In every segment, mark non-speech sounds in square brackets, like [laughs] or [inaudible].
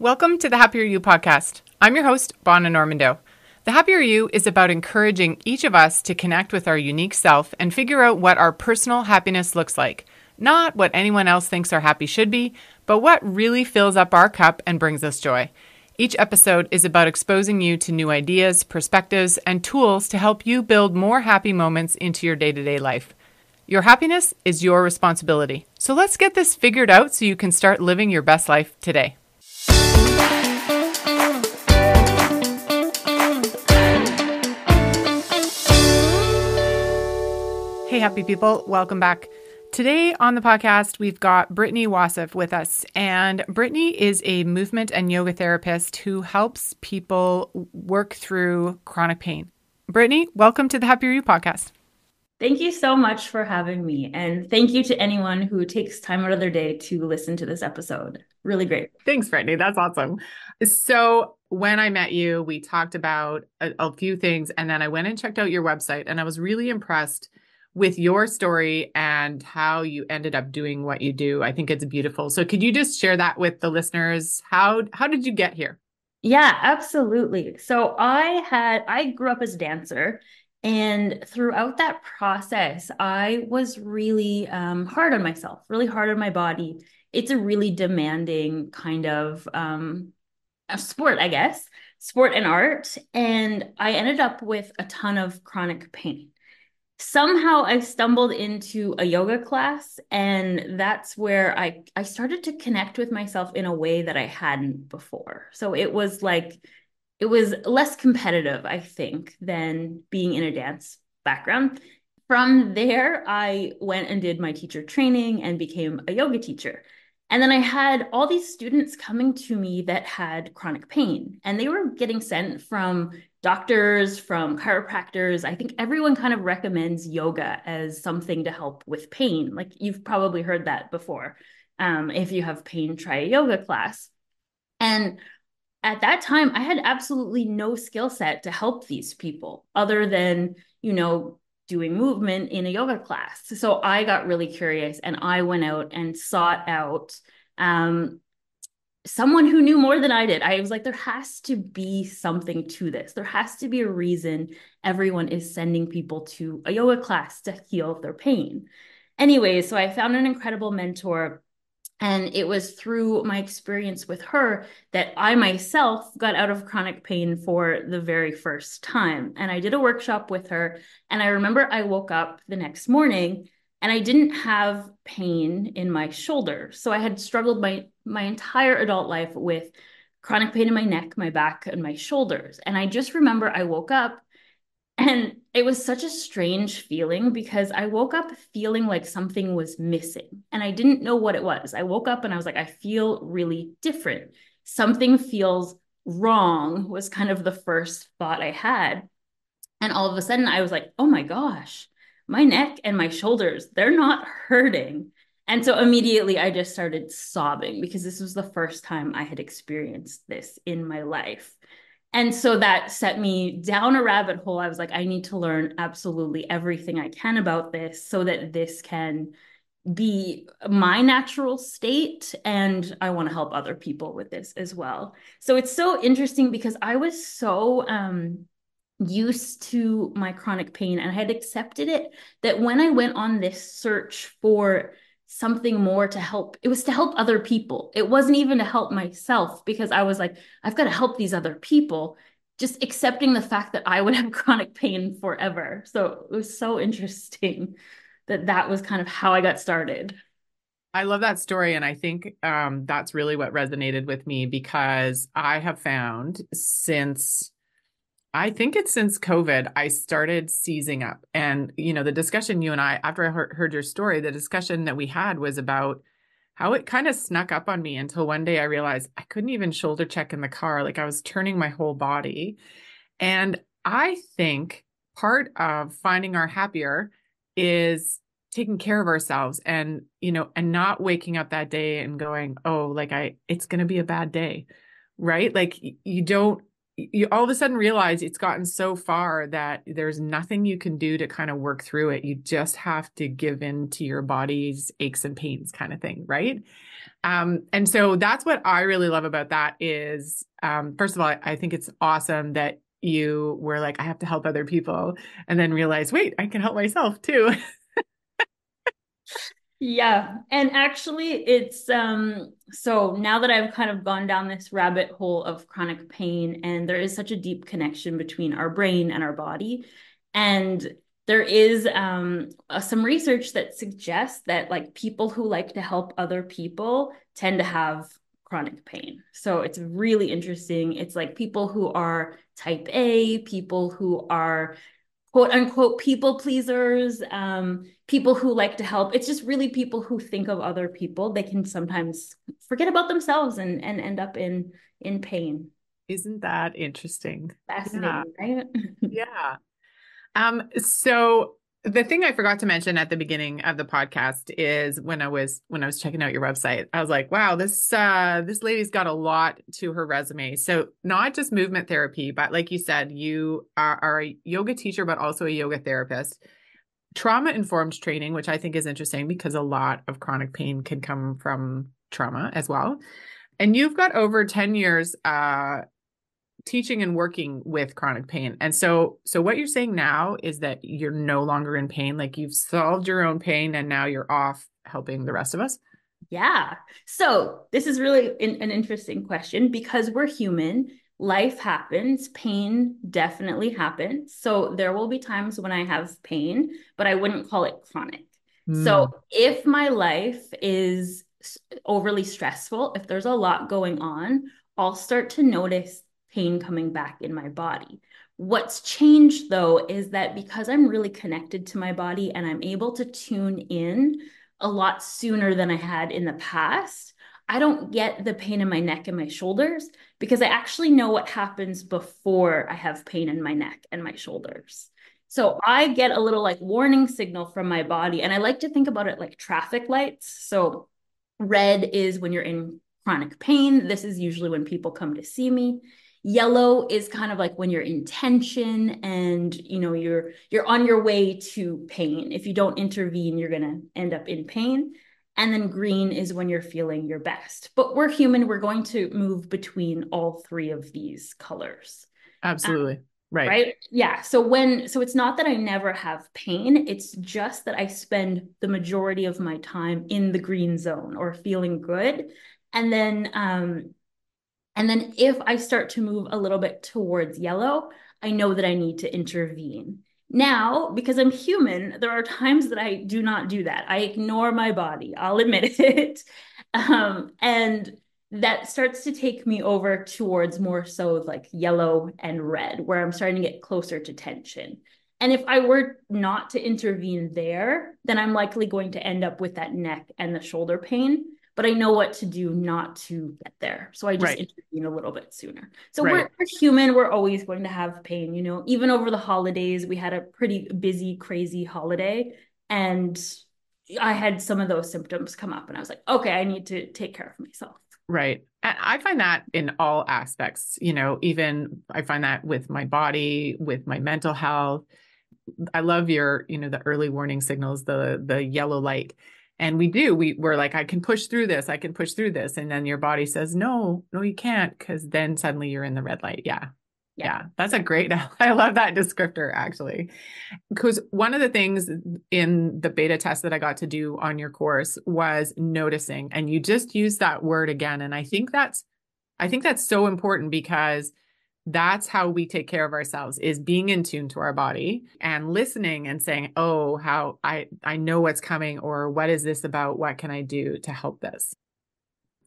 Welcome to the Happier You podcast. I'm your host, Bonna Normando. The Happier You is about encouraging each of us to connect with our unique self and figure out what our personal happiness looks like. Not what anyone else thinks our happy should be, but what really fills up our cup and brings us joy. Each episode is about exposing you to new ideas, perspectives, and tools to help you build more happy moments into your day to day life. Your happiness is your responsibility. So let's get this figured out so you can start living your best life today. Hey, happy people, welcome back. Today on the podcast, we've got Brittany Wassef with us. And Brittany is a movement and yoga therapist who helps people work through chronic pain. Brittany, welcome to the Happier You podcast. Thank you so much for having me. And thank you to anyone who takes time out of their day to listen to this episode. Really great. Thanks, Brittany. That's awesome. So, when I met you, we talked about a, a few things, and then I went and checked out your website, and I was really impressed with your story and how you ended up doing what you do. I think it's beautiful. So could you just share that with the listeners? How how did you get here? Yeah, absolutely. So I had I grew up as a dancer and throughout that process, I was really um, hard on myself, really hard on my body. It's a really demanding kind of um, a sport, I guess, sport and art. And I ended up with a ton of chronic pain somehow I stumbled into a yoga class and that's where I I started to connect with myself in a way that I hadn't before. So it was like it was less competitive, I think, than being in a dance background. From there, I went and did my teacher training and became a yoga teacher. And then I had all these students coming to me that had chronic pain, and they were getting sent from doctors, from chiropractors. I think everyone kind of recommends yoga as something to help with pain. Like you've probably heard that before. Um, if you have pain, try a yoga class. And at that time, I had absolutely no skill set to help these people other than, you know, doing movement in a yoga class. So I got really curious and I went out and sought out um, someone who knew more than I did. I was like, there has to be something to this. There has to be a reason everyone is sending people to a yoga class to heal their pain. Anyway, so I found an incredible mentor and it was through my experience with her that I myself got out of chronic pain for the very first time. And I did a workshop with her. And I remember I woke up the next morning and I didn't have pain in my shoulder. So I had struggled my, my entire adult life with chronic pain in my neck, my back, and my shoulders. And I just remember I woke up and it was such a strange feeling because I woke up feeling like something was missing and I didn't know what it was. I woke up and I was like, I feel really different. Something feels wrong, was kind of the first thought I had. And all of a sudden, I was like, oh my gosh, my neck and my shoulders, they're not hurting. And so immediately I just started sobbing because this was the first time I had experienced this in my life. And so that set me down a rabbit hole. I was like, I need to learn absolutely everything I can about this so that this can be my natural state. And I want to help other people with this as well. So it's so interesting because I was so um, used to my chronic pain and I had accepted it that when I went on this search for something more to help. It was to help other people. It wasn't even to help myself because I was like, I've got to help these other people. Just accepting the fact that I would have [laughs] chronic pain forever. So it was so interesting that that was kind of how I got started. I love that story. And I think um, that's really what resonated with me because I have found since I think it's since COVID, I started seizing up. And, you know, the discussion you and I, after I heard, your story, the discussion that we had was about how it kind of snuck up on me until one day I realized I couldn't even shoulder check in the car. Like I was turning my whole body. And I think part of finding our happier is taking care of ourselves and, you know, and not waking up that day and going, oh, like I, it's going to be a bad day. Right. Like you don't you all of a sudden realize it's gotten so far that there's nothing you can do to kind of work through it. You just have to give in to your body's aches and pains kind of thing, right? Um, and so that's what I really love about that is um, first of all, I, I think it's awesome that you were like, I have to help other people, and then realize, wait, I can help myself too. [laughs] Yeah, and actually it's um so now that I've kind of gone down this rabbit hole of chronic pain and there is such a deep connection between our brain and our body and there is um uh, some research that suggests that like people who like to help other people tend to have chronic pain. So it's really interesting. It's like people who are type A, people who are quote unquote people pleasers, um, people who like to help. It's just really people who think of other people. They can sometimes forget about themselves and and end up in in pain. Isn't that interesting? Fascinating, yeah. right? [laughs] yeah. Um, so the thing I forgot to mention at the beginning of the podcast is when I was when I was checking out your website, I was like, wow, this uh this lady's got a lot to her resume. So not just movement therapy, but like you said, you are, are a yoga teacher, but also a yoga therapist. Trauma informed training, which I think is interesting because a lot of chronic pain can come from trauma as well. And you've got over 10 years uh teaching and working with chronic pain. And so so what you're saying now is that you're no longer in pain, like you've solved your own pain and now you're off helping the rest of us? Yeah. So, this is really an, an interesting question because we're human. Life happens, pain definitely happens. So, there will be times when I have pain, but I wouldn't call it chronic. Mm. So, if my life is overly stressful, if there's a lot going on, I'll start to notice pain coming back in my body. What's changed though is that because I'm really connected to my body and I'm able to tune in a lot sooner than I had in the past, I don't get the pain in my neck and my shoulders because I actually know what happens before I have pain in my neck and my shoulders. So I get a little like warning signal from my body. And I like to think about it like traffic lights. So red is when you're in chronic pain. This is usually when people come to see me. Yellow is kind of like when you're in tension and you know you're you're on your way to pain. If you don't intervene, you're going to end up in pain. And then green is when you're feeling your best. But we're human, we're going to move between all three of these colors. Absolutely. Um, right. Right? Yeah. So when so it's not that I never have pain, it's just that I spend the majority of my time in the green zone or feeling good. And then um and then if I start to move a little bit towards yellow, I know that I need to intervene. Now, because I'm human, there are times that I do not do that. I ignore my body. I'll admit [laughs] it. Um, and that starts to take me over towards more so like yellow and red, where I'm starting to get closer to tension. And if I were not to intervene there, then I'm likely going to end up with that neck and the shoulder pain but I know what to do not to get there. So I just right. intervene a little bit sooner. So right. we're, we're, human. We're always going to have pain, you know, even over the holidays, we had a pretty busy, crazy holiday. And I had some of those symptoms come up and I was like, okay, I need to take care of myself. Right. And I find that in all aspects, you know, even I find that with my body, with my mental health. I love your, you know, the early warning signals, the the yellow light and we do we we're like i can push through this i can push through this. And then your body says no no you can't because then suddenly you're in the red light. Yeah. yeah. Yeah. That's a great [laughs] i love that descriptor actually. Because one of the things in the beta test that i got to do on your course was noticing and you just used that word again and i think that's i think that's so important because that's how we take care of ourselves is being in tune to our body and listening and saying oh how i i know what's coming or what is this about? What can i do to help this?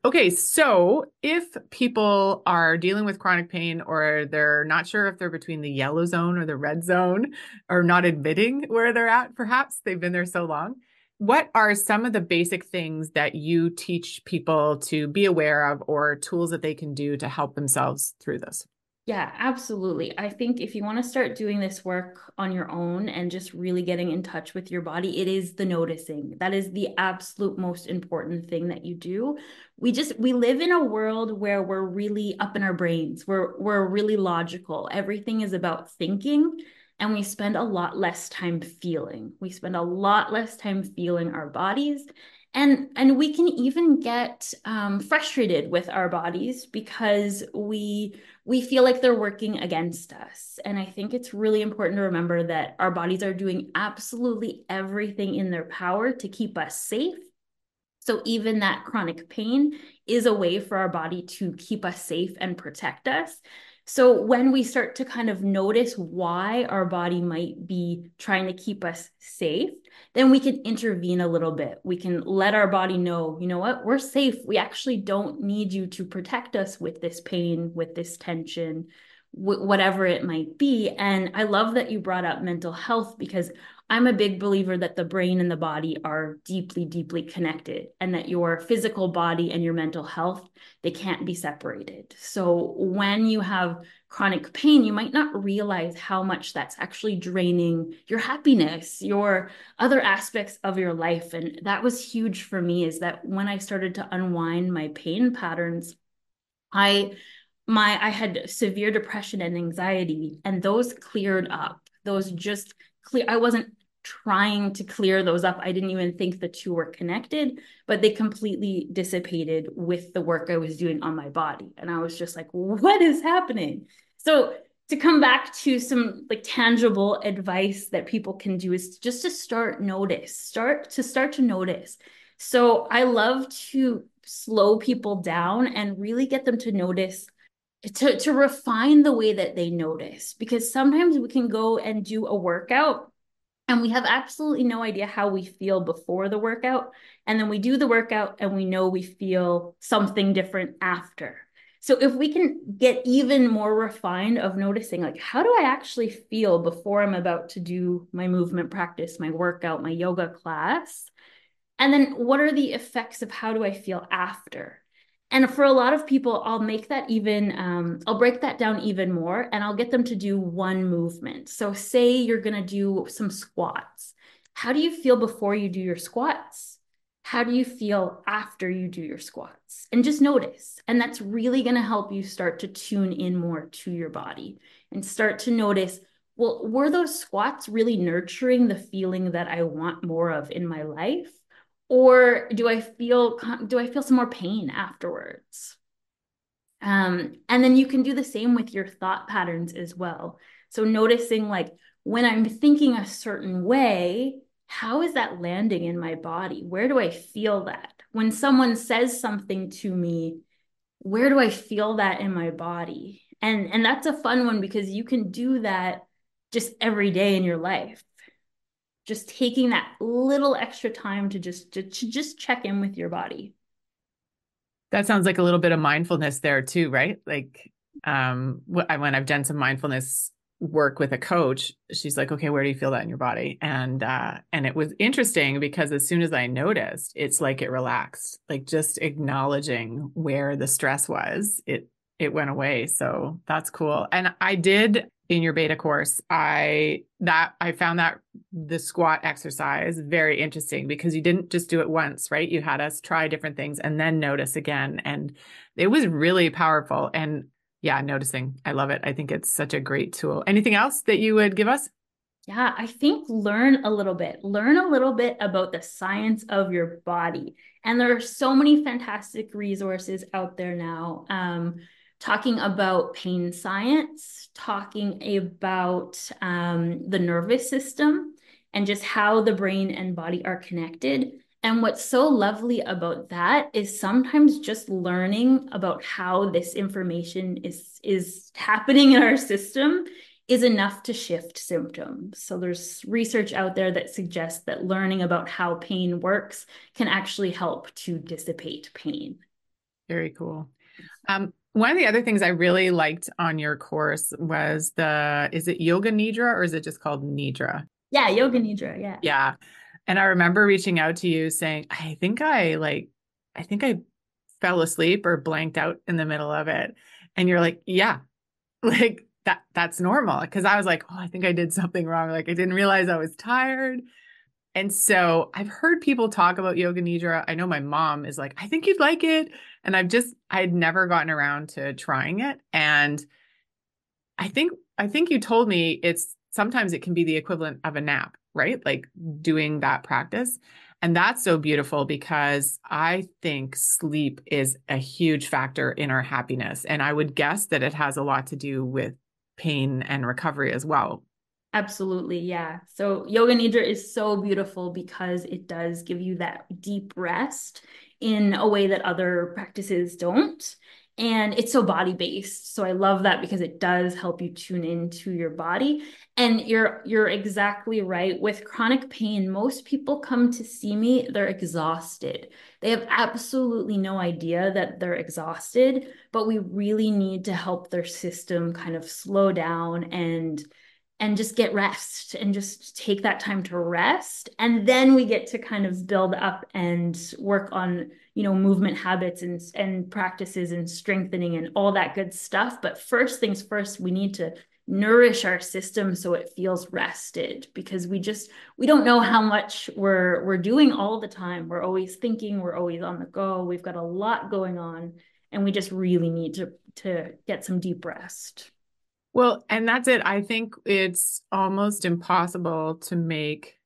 Okay so if people are dealing with chronic pain or they're not sure if they're between the yellow zone or the red zone or not admitting where they're at perhaps they've been there so long what are some of the basic things that you teach people to be aware of or tools that they can do to help themselves through this Yeah, absolutely. I think if you want to start doing this work on your own and just really getting in touch with your body, it is the noticing. That is the absolute most important thing that you do. We just we live in a world where we're really up in our brains. We're we're really logical. Everything is about thinking and we spend a lot less time feeling. We spend a lot less time feeling our bodies and and we can even get um, frustrated with our bodies because we we feel like they're working against us. And i think it's really important to remember that our bodies are doing absolutely everything in their power to keep us safe. So even that chronic pain is a way for our body to keep us safe and protect us so when we start to kind of notice why our body might be trying to keep us safe, then we can intervene a little bit. We can let our body know, you know what, we're safe. We actually don't need you to protect us with this pain, with this tension, whatever it might be. And I love that you brought up mental health because I'm a big believer that the brain and the body are deeply, deeply connected and that your physical body and your mental health, they can't be separated. So when you have chronic pain, you might not realize how much that's actually draining your happiness, your other aspects of your life. And that was huge for me is that when I started to unwind my pain patterns, I my I had severe depression and anxiety and those cleared up. Those just clear I wasn't trying to clear those up. I didn't even think the two were connected, but they completely dissipated with the work I was doing on my body. And I was just like, what is happening? So to come back to some like tangible advice that people can do is just to start notice, start to start to notice. So I love to slow people down and really get them to notice to, to refine the way that they notice because sometimes we can go and do a workout and we have absolutely no idea how we feel before the workout. And then we do the workout and we know we feel something different after. So if we can get even more refined of noticing like how do i actually feel before i'm about to do my movement practice my workout my yoga class? And then what are the effects of how do i feel after and for a lot of people, I'll make that even, um, I'll break that down even more and I'll get them to do one movement. So, say you're going to do some squats. How do you feel before you do your squats? How do you feel after you do your squats? And just notice. And that's really going to help you start to tune in more to your body and start to notice well, were those squats really nurturing the feeling that I want more of in my life? Or do i feel do i feel some more pain afterwards? Um, and then you can do the same with your thought patterns as well. So noticing like when i'm thinking a certain way how is that landing in my body? Where do i feel that? When someone says something to me where do i feel that in my body? And and that's a fun one because you can do that just every day in your life just taking that little extra time to just to, to just check in with your body. That sounds like a little bit of mindfulness there too right? Like um when i've done some mindfulness work with a coach she's like okay where do you feel that in your body? And uh and it was interesting because as soon as i noticed it's like it relaxed like just acknowledging where the stress was it it went away. So that's cool. And i did in your beta course i that i found that the squat exercise very interesting because you didn't just do it once right? You had us try different things and then notice again. And it was really powerful. And yeah noticing i love it. I think it's such a great tool. Anything else that you would give us? Yeah i think learn a little bit. Learn a little bit about the science of your body. And there are so many fantastic resources out there now. Um, talking about pain science, talking about um, the nervous system, and just how the brain and body are connected. And what's so lovely about that is sometimes just learning about how this information is, is happening in our system is enough to shift symptoms. So there's research out there that suggests that learning about how pain works can actually help to dissipate pain. Very cool. Um, one of the other things I really liked on your course was the is it yoga nidra or is it just called nidra? Yeah, yoga nidra. Yeah. Yeah. And I remember reaching out to you saying, I think I like, I think I fell asleep or blanked out in the middle of it. And you're like, yeah, [laughs] like that that's normal because I was like, oh, I think I did something wrong. Like I didn't realize I was tired. And so I've heard people talk about yoga nidra. I know my mom is like, I think you'd like it. And I've just I'd never gotten around to trying it. And I think I think you told me it's sometimes it can be the equivalent of a nap, right? Like doing that practice. And that's so beautiful because I think sleep is a huge factor in our happiness. And I would guess that it has a lot to do with pain and recovery as well. Absolutely. Yeah. So yoga nidra is so beautiful because it does give you that deep rest in a way that other practices don't and it's so body based so i love that because it does help you tune into your body and you're you're exactly right with chronic pain most people come to see me they're exhausted they have absolutely no idea that they're exhausted but we really need to help their system kind of slow down and and just get rest and just take that time to rest. And then we get to kind of build up and work on you know movement habits and and practices and strengthening and all that good stuff. But first things first we need to nourish our system so it feels rested because we just we don't know how much we're we're doing all the time. We're always thinking. We're always on the go. We've got a lot going on and we just really need to to get some deep rest well and that's it i think it's almost impossible to make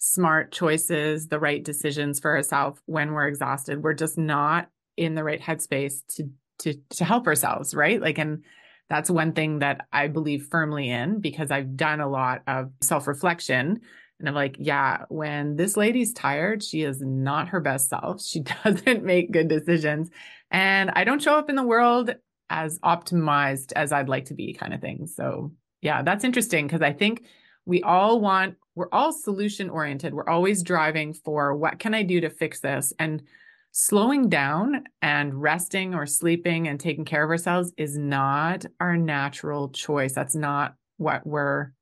smart choices, the right decisions for ourselves when we're exhausted. We're just not in the right headspace to to to help ourselves, right? Like and that's one thing that I believe firmly in because I've done a lot of self-reflection and I'm like, yeah, when this lady's tired, she is not her best self. She [laughs] doesn't make good decisions. And I don't show up in the world as optimized as I'd like to be, kind of thing. So, yeah, that's interesting because I think we all want we're all solution oriented. We're always driving for what can I do to fix this? And slowing down and resting or sleeping and taking care of ourselves is not our natural choice. That's not what we're,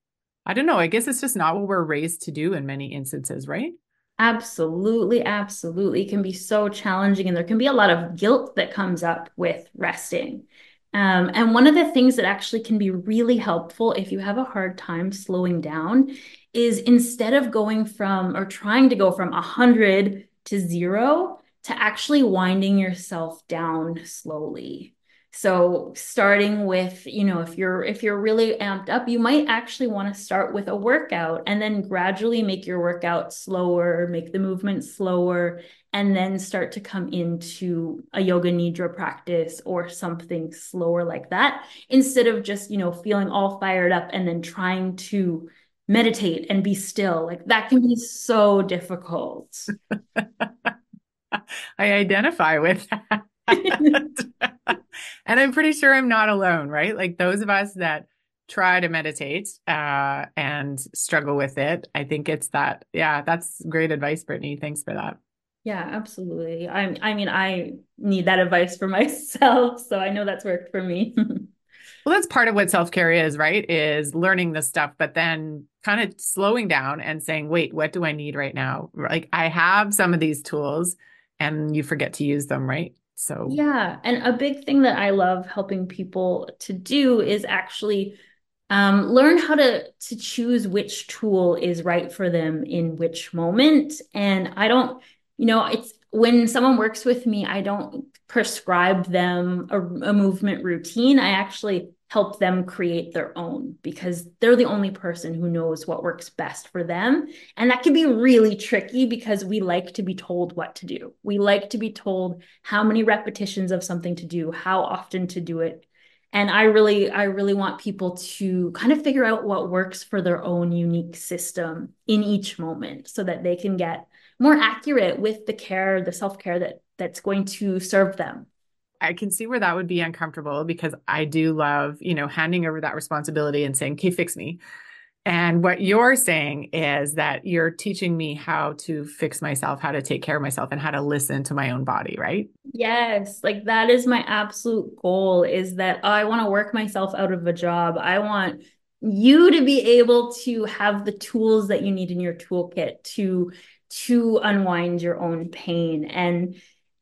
I don't know, I guess it's just not what we're raised to do in many instances, right? Absolutely, absolutely. It can be so challenging, and there can be a lot of guilt that comes up with resting. Um, and one of the things that actually can be really helpful if you have a hard time slowing down is instead of going from or trying to go from 100 to zero to actually winding yourself down slowly. So starting with, you know, if you're if you're really amped up, you might actually want to start with a workout and then gradually make your workout slower, make the movement slower, and then start to come into a yoga nidra practice or something slower like that instead of just, you know, feeling all fired up and then trying to meditate and be still. Like that can be so difficult. [laughs] I identify with that. [laughs] and I'm pretty sure I'm not alone, right? Like those of us that try to meditate uh, and struggle with it, I think it's that. Yeah, that's great advice, Brittany. Thanks for that. Yeah, absolutely. I I mean, I need that advice for [laughs] myself, so I know that's worked for me. [laughs] well, that's part of what self-care is, right? Is learning this stuff, but then kind of slowing down and saying, "Wait, what do I need right now?" Like I have some of these tools and you forget to use them, right? So Yeah, and a big thing that I love helping people to do is actually um, learn how to to choose which tool is right for them in which moment. And I don't you know, it's when someone works with me, I don't prescribe them a, a, movement routine. I actually help them create their own because they're the only person who knows what works best for them. And that can be really tricky because we like to be told what to do. We like to be told how many repetitions of something to do, how often to do it. And I really, I really want people to kind of figure out what works for their own unique system in each moment so that they can get more accurate with the care, the self-care that that's going to serve them. I can see where that would be uncomfortable because I do love, you know, handing over that responsibility and saying, "Okay, fix me." And what you're saying is that you're teaching me how to fix myself, how to take care of myself and how to listen to my own body, right? Yes, like that is my absolute goal is that I want to work myself out of a job. I want you to be able to have the tools that you need in your toolkit to to unwind your own pain and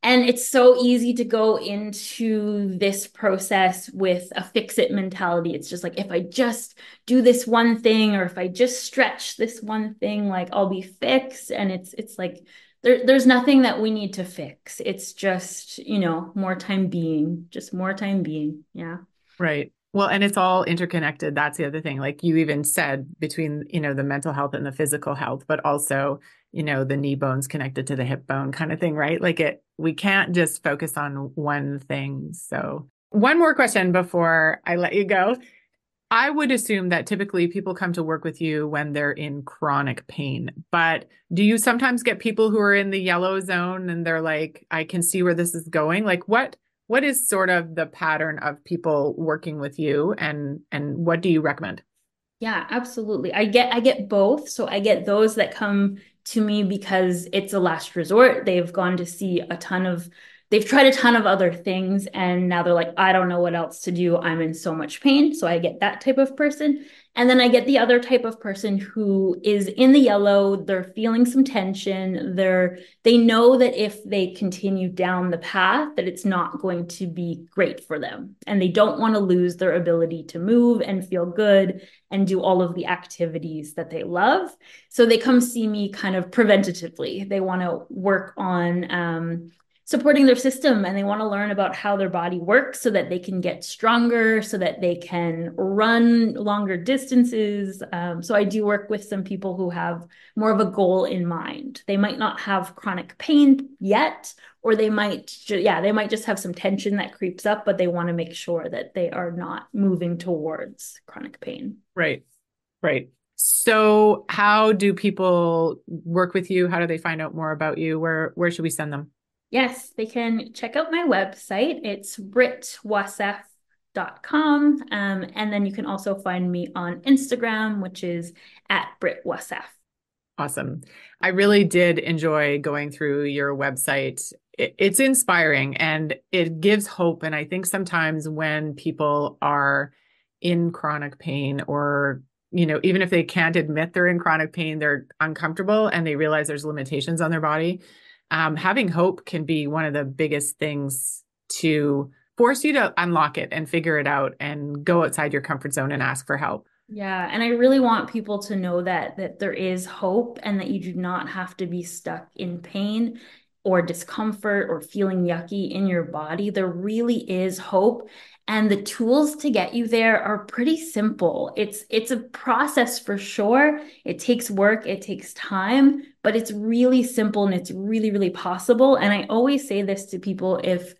and it's so easy to go into this process with a fix it mentality. It's just like, if I just do this one thing, or if I just stretch this one thing, like I'll be fixed. And it's, it's like, there, there's nothing that we need to fix. It's just, you know, more time being, just more time being. Yeah. Right. Well, and it's all interconnected. That's the other thing. Like you even said between, you know, the mental health and the physical health, but also, you know, the knee bone's connected to the hip bone kind of thing, right? Like it, we can't just focus on one thing. So, one more question before I let you go. I would assume that typically people come to work with you when they're in chronic pain. But do you sometimes get people who are in the yellow zone and they're like, I can see where this is going? Like what what is sort of the pattern of people working with you and and what do you recommend? Yeah, absolutely. I get I get both. So I get those that come to me because it's a last resort. They've gone to see a ton of they've tried a ton of other things and now they're like i don't know what else to do. I'm in so much pain. So i get that type of person. And then i get the other type of person who is in the yellow. They're feeling some tension. They're they know that if they continue down the path that it's not going to be great for them. And they don't want to lose their ability to move and feel good and do all of the activities that they love. So they come see me kind of preventatively. They want to work on um, supporting their system and they want to learn about how their body works so that they can get stronger, so that they can run longer distances. Um, so I do work with some people who have more of a goal in mind. They might not have chronic pain yet, or they might, ju- yeah, they might just have some tension that creeps up, but they want to make sure that they are not moving towards chronic pain. Right. Right. So how do people work with you? How do they find out more about you? Where where should we send them? Yes, they can check out my website. It's britwassef.com. Um, and then you can also find me on Instagram, which is at britwassef. Awesome. I really did enjoy going through your website. It's inspiring and it gives hope. And I think sometimes when people are in chronic pain or you know, even if they can't admit they're in chronic pain, they're uncomfortable and they realize there's limitations on their body um, having hope can be one of the biggest things to force you to unlock it and figure it out and go outside your comfort zone and ask for help. Yeah, and I really want people to know that that there is hope and that you do not have to be stuck in pain or discomfort or feeling yucky in your body. There really is hope and the tools to get you there are pretty simple. It's it's a process for sure. It takes work, it takes time, but it's really simple and it's really really possible. And I always say this to people if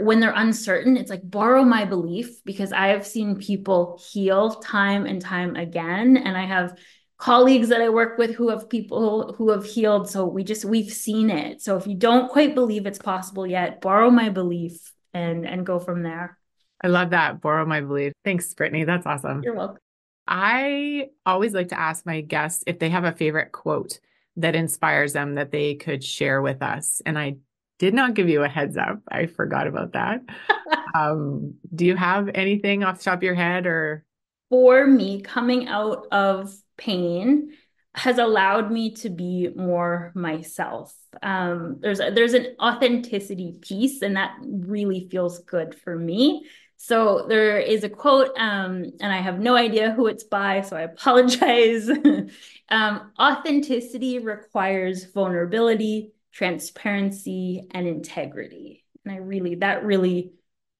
when they're uncertain, it's like borrow my belief because I have seen people heal time and time again and I have colleagues that I work with who have people who have healed so we just we've seen it. So if you don't quite believe it's possible yet, borrow my belief and and go from there. I love that. Borrow my belief. Thanks, Brittany. That's awesome. You're welcome. I always like to ask my guests if they have a favorite quote that inspires them that they could share with us. And I did not give you a heads up. I forgot about that. [laughs] um, do you have anything off the top of your head or? For me, coming out of pain has allowed me to be more myself. Um, there's there's an authenticity piece, and that really feels good for me. So there is a quote, um, and I have no idea who it's by, so I [laughs] apologize. um, authenticity requires vulnerability, transparency, and integrity. And I really, that really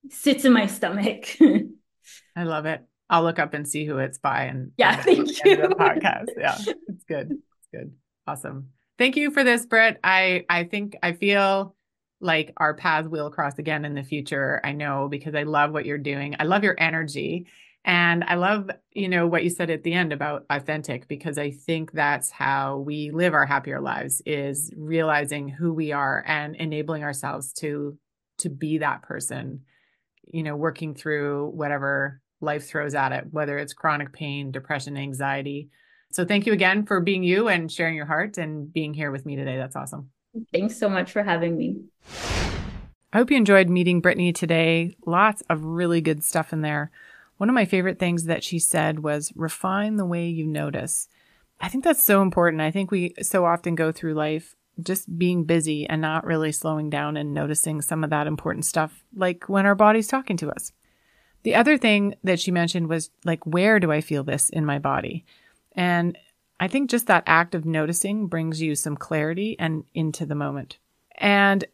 sits in my stomach. [laughs] I love it. I'll look up and see who it's by and yeah, thank you. The podcast. Yeah, it's good. It's good. Awesome. Thank you for this, Britt. I I think I feel like our paths will cross again in the future. I know because I love what you're doing. I love your energy. And I love, you know, what you said at the end about authentic because I think that's how we live our happier lives is realizing who we are and enabling ourselves to to be that person, you know, working through whatever life throws at it, whether it's chronic pain, depression, anxiety. So thank you again for being you and sharing your heart and being here with me today. That's awesome. Thanks so much for having me. I hope you enjoyed meeting Brittany today. Lots of really good stuff in there. One of my favorite things that she said was refine the way you notice. I think that's so important. I think we so often go through life just being busy and not really slowing down and noticing some of that important stuff, like when our body's talking to us. The other thing that she mentioned was like, where do I feel this in my body? And I think just that act of noticing brings you some clarity and into the moment. And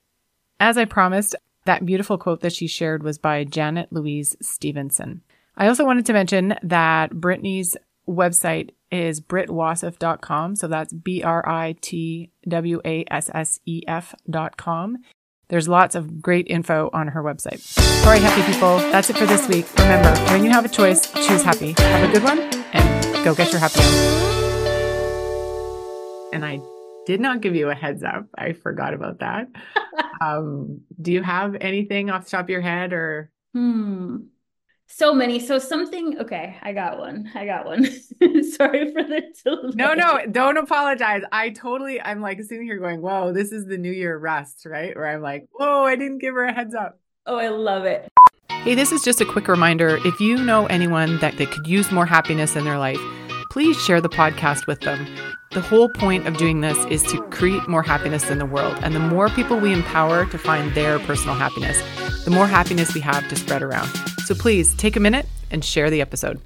as I promised, that beautiful quote that she shared was by Janet Louise Stephenson. I also wanted to mention that Brittany's website is britwassef.com. So that's B R I T W A S S E F.com. There's lots of great info on her website. All right, happy people, that's it for this week. Remember, when you have a choice, choose happy. Have a good one and go get your happy And I did not give you a heads up. I forgot about that. [laughs] um, do you have anything off the top of your head or? Hmm. So many. So something. Okay, I got one. I got one. [laughs] Sorry for the delay. No, no, don't apologize. I totally. I'm like sitting here going, "Whoa, this is the New Year rest, right?" Where I'm like, "Whoa, I didn't give her a heads up." Oh, I love it. Hey, this is just a quick reminder. If you know anyone that, that could use more happiness in their life, please share the podcast with them. The whole point of doing this is to create more happiness in the world. And the more people we empower to find their personal happiness, the more happiness we have to spread around. So please take a minute and share the episode.